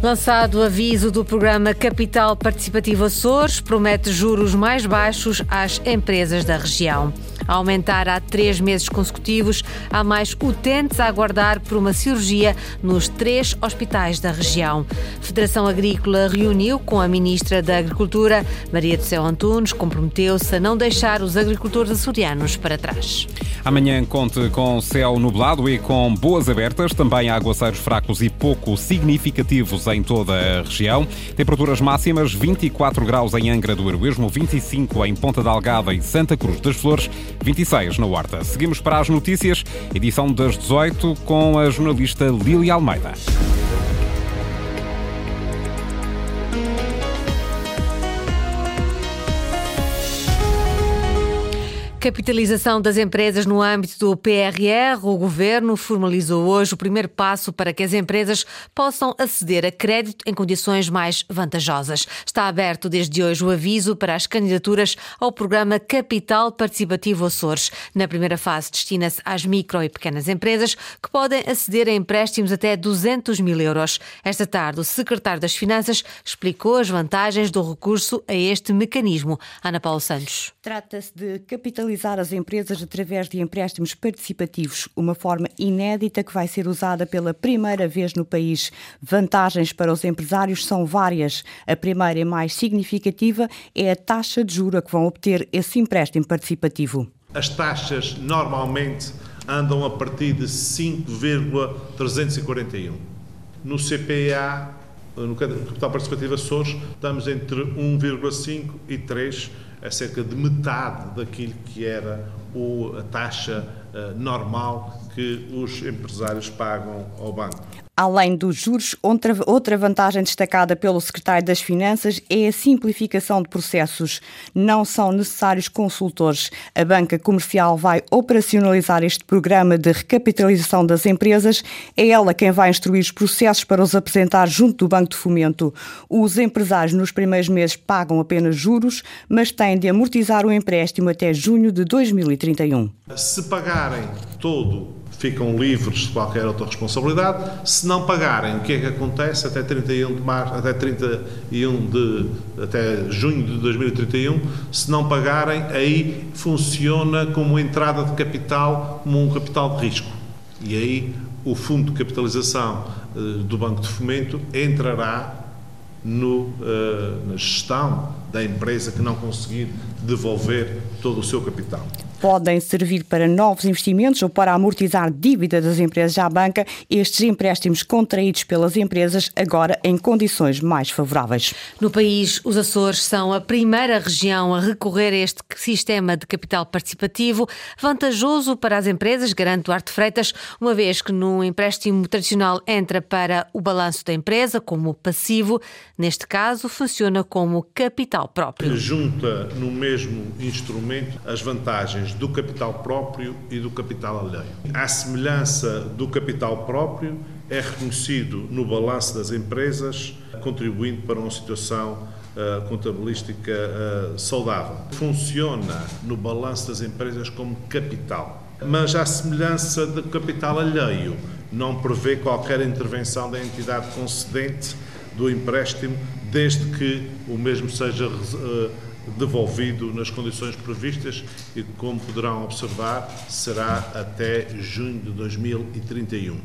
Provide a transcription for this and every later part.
Lançado o aviso do programa Capital Participativo Açores, promete juros mais baixos às empresas da região. A aumentar há três meses consecutivos, há mais utentes a aguardar por uma cirurgia nos três hospitais da região. A Federação Agrícola reuniu com a Ministra da Agricultura, Maria do Céu Antunes, comprometeu-se a não deixar os agricultores açorianos para trás. Amanhã conte com céu nublado e com boas abertas, também aguaceiros fracos e pouco significativos em toda a região. Temperaturas máximas 24 graus em Angra do Heroísmo, 25 em Ponta da Algada e Santa Cruz das Flores, 26 na Horta. Seguimos para as notícias, edição das 18 com a jornalista Lili Almeida. Capitalização das empresas no âmbito do PRR. O governo formalizou hoje o primeiro passo para que as empresas possam aceder a crédito em condições mais vantajosas. Está aberto desde hoje o aviso para as candidaturas ao programa Capital Participativo Açores. Na primeira fase, destina-se às micro e pequenas empresas que podem aceder a empréstimos até 200 mil euros. Esta tarde, o secretário das Finanças explicou as vantagens do recurso a este mecanismo. Ana Paula Santos. Trata-se de capitalização capitalizar as empresas através de empréstimos participativos, uma forma inédita que vai ser usada pela primeira vez no país. Vantagens para os empresários são várias. A primeira e mais significativa é a taxa de juro que vão obter esse empréstimo participativo. As taxas normalmente andam a partir de 5,341. No CPA, no Capital Participativo Açores, estamos entre 1,5 e 3 a cerca de metade daquilo que era a taxa uh, normal que os empresários pagam ao banco. Além dos juros, outra, vantagem destacada pelo secretário das Finanças é a simplificação de processos. Não são necessários consultores. A banca comercial vai operacionalizar este programa de recapitalização das empresas. É ela quem vai instruir os processos para os apresentar junto do Banco de Fomento. Os empresários nos primeiros meses pagam apenas juros, mas têm de amortizar o empréstimo até junho de 2031. Se pagarem todo ficam livres de qualquer outra responsabilidade. Se não pagarem, o que é que acontece até 31 de março, até 31 de até junho de 2031? Se não pagarem, aí funciona como entrada de capital, como um capital de risco. E aí o fundo de capitalização uh, do Banco de Fomento entrará no, uh, na gestão da empresa que não conseguir devolver todo o seu capital podem servir para novos investimentos ou para amortizar dívida das empresas à banca, estes empréstimos contraídos pelas empresas agora em condições mais favoráveis. No país, os Açores são a primeira região a recorrer a este sistema de capital participativo, vantajoso para as empresas, garante Duarte Freitas, uma vez que num empréstimo tradicional entra para o balanço da empresa como passivo, neste caso funciona como capital próprio. Junta no mesmo instrumento as vantagens do capital próprio e do capital alheio. À semelhança do capital próprio, é reconhecido no balanço das empresas, contribuindo para uma situação uh, contabilística uh, saudável. Funciona no balanço das empresas como capital, mas à semelhança do capital alheio, não prevê qualquer intervenção da entidade concedente do empréstimo, desde que o mesmo seja uh, devolvido nas condições previstas e, como poderão observar, será até junho de 2031.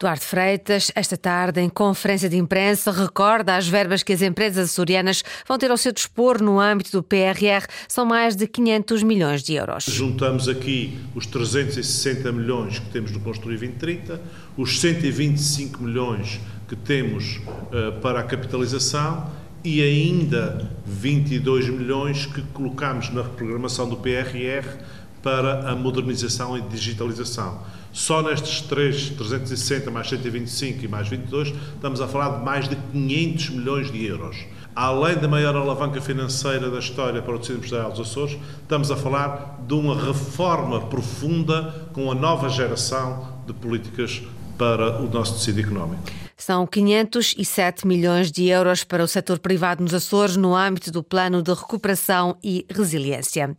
Duarte Freitas, esta tarde, em conferência de imprensa, recorda as verbas que as empresas açorianas vão ter ao seu dispor no âmbito do PRR. São mais de 500 milhões de euros. Juntamos aqui os 360 milhões que temos no Construir 2030, os 125 milhões que temos uh, para a capitalização e ainda 22 milhões que colocamos na reprogramação do PRR para a modernização e digitalização. Só nestes 3, 360 mais 125 e mais 22, estamos a falar de mais de 500 milhões de euros. Além da maior alavanca financeira da história para o tecido empresarial dos Açores, estamos a falar de uma reforma profunda com a nova geração de políticas para o nosso tecido económico. São 507 milhões de euros para o setor privado nos Açores no âmbito do Plano de Recuperação e Resiliência.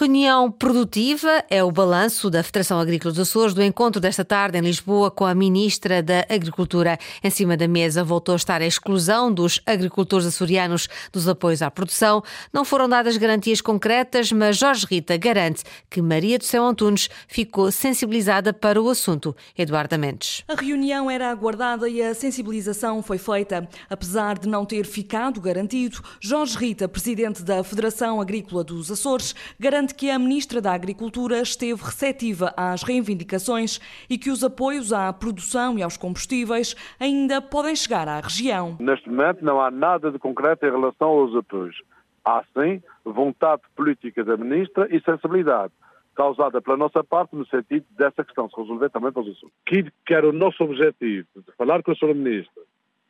Reunião produtiva é o balanço da Federação Agrícola dos Açores do encontro desta tarde em Lisboa com a Ministra da Agricultura. Em cima da mesa voltou a estar a exclusão dos agricultores açorianos dos apoios à produção. Não foram dadas garantias concretas, mas Jorge Rita garante que Maria do Céu Antunes ficou sensibilizada para o assunto. Eduardo Mendes. A reunião era aguardada e a sensibilização foi feita. Apesar de não ter ficado garantido, Jorge Rita, presidente da Federação Agrícola dos Açores, garante garante que a Ministra da Agricultura esteve receptiva às reivindicações e que os apoios à produção e aos combustíveis ainda podem chegar à região. Neste momento não há nada de concreto em relação aos apoios. Há sim vontade política da Ministra e sensibilidade causada pela nossa parte no sentido dessa questão se resolver também para os assuntos. Que, que era o nosso objetivo, de falar com a Sra. Ministra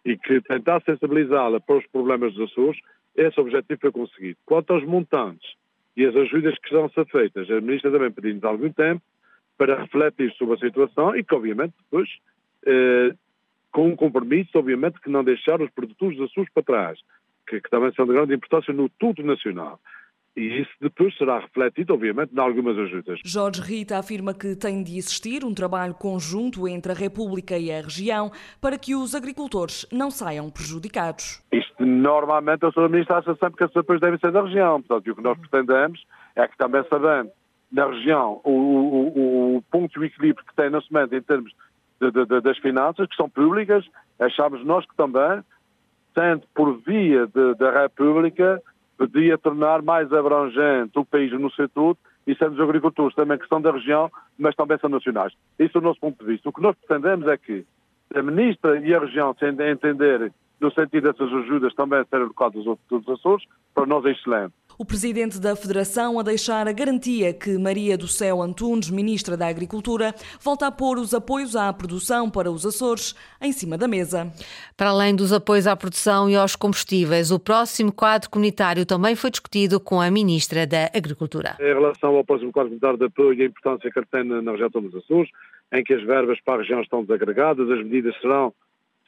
e que tentar sensibilizá-la para os problemas dos Açores, esse objetivo foi conseguido. Quanto aos montantes, e as ajudas que estão a ser feitas. A Ministra também pediu-nos algum tempo para refletir sobre a situação e que, obviamente, depois, eh, com um compromisso, obviamente, que não deixar os produtores da SUS para trás, que, que, também são de grande importância no tudo nacional. E isso depois será refletido, obviamente, em algumas ajudas. Jorge Rita afirma que tem de existir um trabalho conjunto entre a República e a região para que os agricultores não saiam prejudicados. Isto, normalmente, a Sra. Ministra acha sempre que as apoios devem ser da região. Portanto, o que nós pretendemos é que também sabendo na região o, o, o ponto de equilíbrio que tem na semente em termos de, de, das finanças, que são públicas, achamos nós que também, sendo por via da República, podia tornar mais abrangente o país no setor e sendo os agricultores também que são da região, mas também são nacionais. Esse é o nosso ponto de vista. O que nós pretendemos é que a Ministra e a região se entenderem no sentido dessas ajudas também serem alocadas aos Açores, para nós é excelente o presidente da Federação a deixar a garantia que Maria do Céu Antunes, ministra da Agricultura, volta a pôr os apoios à produção para os Açores em cima da mesa. Para além dos apoios à produção e aos combustíveis, o próximo quadro comunitário também foi discutido com a ministra da Agricultura. Em relação ao próximo quadro comunitário de apoio e a importância que ele tem na região dos Açores, em que as verbas para a região estão desagregadas, as medidas serão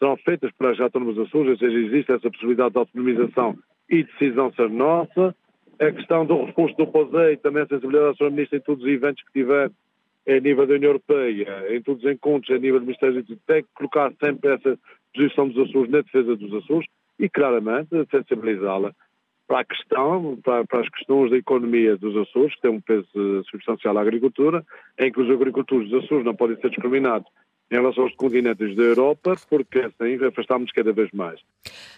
serão feitas para a região dos Açores, ou seja, existe essa possibilidade de autonomização e decisão ser nossa a questão do recurso do POSEI, também a sensibilidade da Sra. Ministra em todos os eventos que tiver a nível da União Europeia, em todos os encontros a nível do Ministério da tem que colocar sempre essa posição dos Açores na defesa dos Açores e, claramente, sensibilizá-la para a questão, para, para, as questões da economia dos Açores, que tem um peso substancial à agricultura, em que os agricultores dos Açores não podem ser discriminados em relação aos continentes da Europa, porque assim afastamos cada vez mais.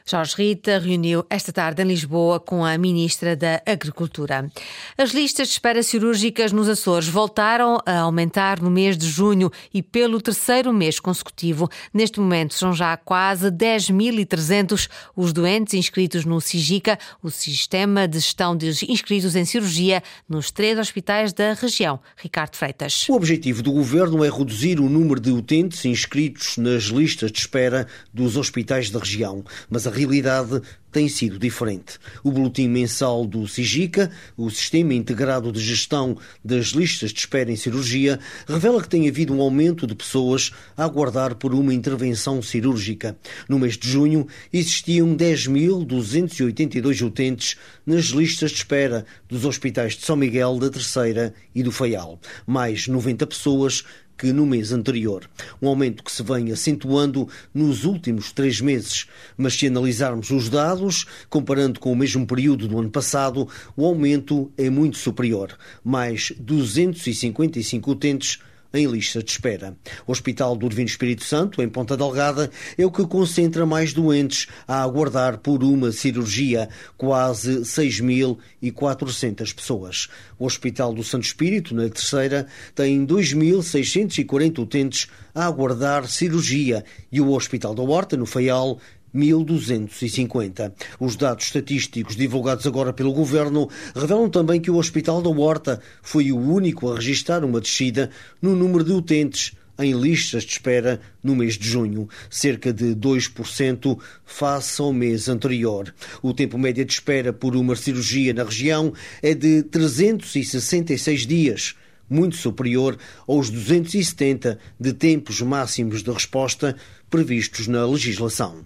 Jorge Rita reuniu esta tarde em Lisboa com a Ministra da Agricultura. As listas de espera cirúrgicas nos Açores voltaram a aumentar no mês de junho e pelo terceiro mês consecutivo. Neste momento são já quase 10.300 os doentes inscritos no SIGICA, o Sistema de Gestão de Inscritos em Cirurgia, nos três hospitais da região. Ricardo Freitas. O objetivo do governo é reduzir o número de utentes inscritos nas listas de espera dos hospitais da região, mas a realidade tem sido diferente. O boletim mensal do SIGICA, o Sistema Integrado de Gestão das Listas de Espera em Cirurgia, revela que tem havido um aumento de pessoas a aguardar por uma intervenção cirúrgica. No mês de junho, existiam 10.282 utentes nas listas de espera dos hospitais de São Miguel, da Terceira e do Faial. Mais 90 pessoas que no mês anterior. Um aumento que se vem acentuando nos últimos três meses. Mas se analisarmos os dados, comparando com o mesmo período do ano passado, o aumento é muito superior. Mais 255 utentes em lista de espera. O Hospital do Divino Espírito Santo, em Ponta Delgada, é o que concentra mais doentes a aguardar por uma cirurgia, quase 6.400 pessoas. O Hospital do Santo Espírito, na Terceira, tem 2.640 utentes a aguardar cirurgia e o Hospital da Horta, no Faial, 1.250. Os dados estatísticos divulgados agora pelo Governo revelam também que o Hospital da Horta foi o único a registrar uma descida no número de utentes em listas de espera no mês de junho, cerca de 2% face ao mês anterior. O tempo médio de espera por uma cirurgia na região é de 366 dias muito superior aos 270 de tempos máximos de resposta previstos na legislação.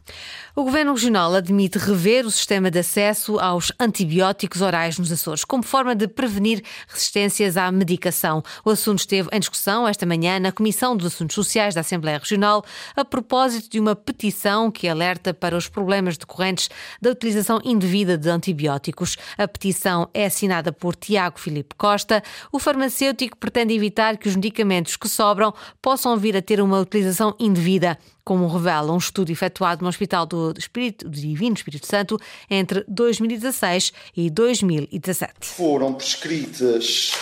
O Governo Regional admite rever o sistema de acesso aos antibióticos orais nos Açores, como forma de prevenir resistências à medicação. O assunto esteve em discussão esta manhã na Comissão dos Assuntos Sociais da Assembleia Regional, a propósito de uma petição que alerta para os problemas decorrentes da utilização indevida de antibióticos. A petição é assinada por Tiago Filipe Costa. O farmacêutico pretende evitar que os medicamentos que sobram possam vir a ter uma utilização indevida como revela um estudo efetuado no Hospital do, Espírito, Divino Espírito Santo entre 2016 e 2017. Foram prescritas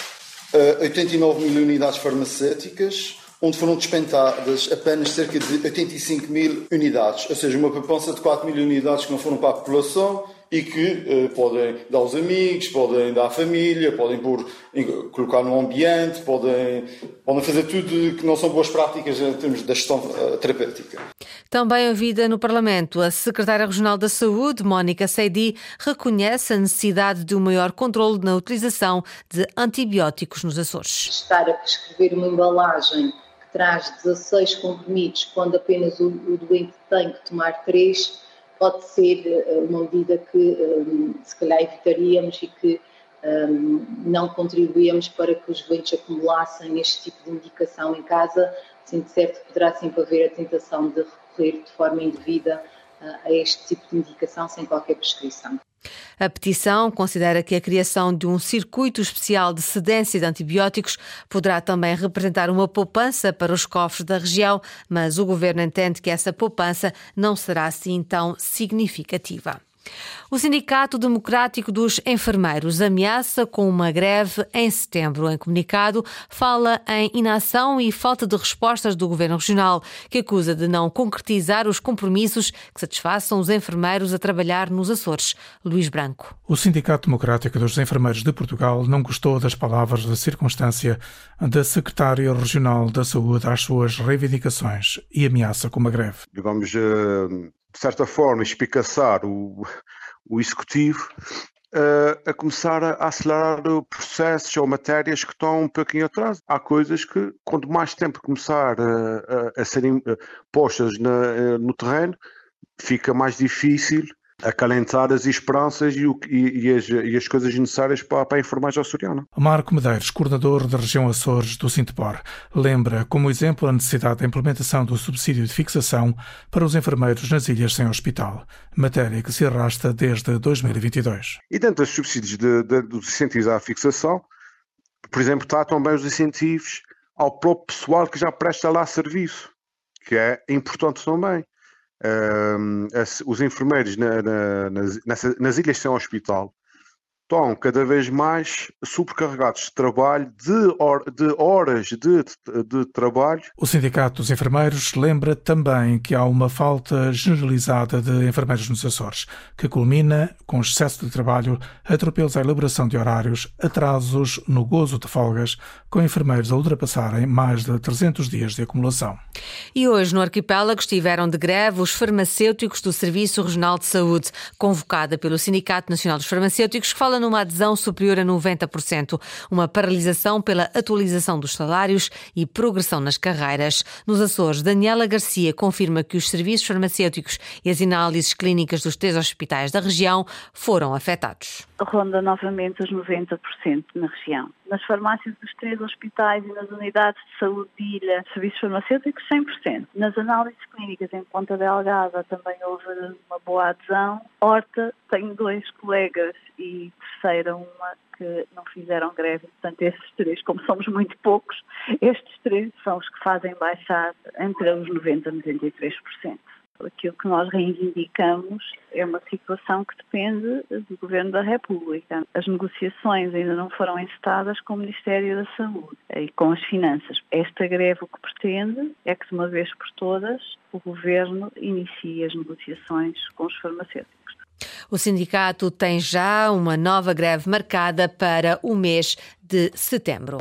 uh, 89 mil unidades farmacêuticas, onde foram dispensadas apenas cerca de 85 mil unidades, ou seja, uma poupança de 4 mil unidades que não foram para a população e que eh, podem dar aos amigos, podem dar à família, podem pôr, colocar no ambiente, podem, podem fazer tudo que não são boas práticas em termos da gestão uh, terapêutica. Também ouvida no Parlamento, a Secretária Regional da Saúde, Mónica Seidi, reconhece a necessidade de um maior controle na utilização de antibióticos nos Açores. Estar a prescrever uma embalagem que traz 16 comprimidos quando apenas o, o doente tem que tomar 3 pode ser eh, uma medida que um, se calhar evitaríamos e que um, não contribuíamos para que os doentes acumulassem este tipo de indicação em casa, sendo certo que poderá sempre haver a tentação de recorrer de forma indevida a este tipo de indicação sem qualquer prescrição. A petição considera que a criação de um circuito especial de cedência de antibióticos poderá também representar uma poupança para os cofres da região, mas o governo entende que essa poupança não será assim tão significativa. O Sindicato Democrático dos Enfermeiros ameaça com uma greve em setembro. Em comunicado, fala em inação e falta de respostas do Governo Regional, que acusa de não concretizar os compromissos que satisfaçam os enfermeiros a trabalhar nos Açores. Luís Branco. O Sindicato Democrático dos Enfermeiros de Portugal não gostou das palavras de circunstância da Secretária Regional da Saúde às suas reivindicações e ameaça com uma greve. Digamos, eh, de certa forma, espicaçar o, o executivo uh, a começar a, acelerar processos ou matérias que estão um pouquinho atrás. Há coisas que, quanto mais tempo começar a, a, a serem eh, postas na, no terreno, fica mais difícil acalentar as esperanças e, o, e, e, as, e as, coisas necessárias para, para a enfermagem açoriana. Marco Medeiros, coordenador da região Açores do Sintepor, lembra como exemplo a necessidade da implementação do subsídio de fixação para os enfermeiros nas ilhas sem hospital, matéria que se arrasta desde 2022. E dentro dos subsídios de, de, dos incentivos à fixação, por exemplo, está também os incentivos ao próprio pessoal que já presta lá serviço, que é importante também os enfermeiros na, na, nas, nas ilhas sem hospital estão cada vez mais sobrecarregados de trabalho, de, or, de horas de, de, de, trabalho. O Sindicato dos Enfermeiros lembra também que há uma falta generalizada de enfermeiros nos Açores, que culmina com excesso de trabalho, atropelos à elaboração de horários, atrasos no gozo de folgas, com enfermeiros a ultrapassarem mais de 300 dias de acumulação. E hoje no arquipélago estiveram de greve os farmacêuticos do Serviço Regional de Saúde, convocada pelo Sindicato Nacional dos Farmacêuticos, que fala numa adesão superior a 90%, uma paralisação pela atualização dos salários e progressão nas carreiras. Nos Açores, Daniela Garcia confirma que os serviços farmacêuticos e as análises clínicas dos três hospitais da região foram afetados. Ronda novamente os 90% na região. Nas farmácias dos três hospitais e nas unidades de saúde de ilha, serviços farmacêuticos, 100%. Nas análises clínicas em Ponta Delgada também houve uma boa adesão. Horta, tenho dois colegas e terceira uma que não fizeram greve. Portanto, estes três, como somos muito poucos, estes três são os que fazem baixar entre os 90% e 93%. Aquilo que nós reivindicamos é uma situação que depende do Governo da República. As negociações ainda não foram encetadas com o Ministério da Saúde e com as Finanças. Esta greve o que pretende é que, de uma vez por todas, o Governo inicie as negociações com os farmacêuticos. O sindicato tem já uma nova greve marcada para o mês de setembro.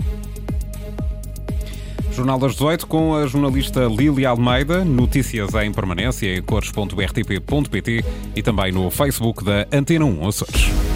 Jornal das 18 com a jornalista Lília Almeida, notícias em permanência em cores.rtp.pt e também no Facebook da Antena 1 Açores.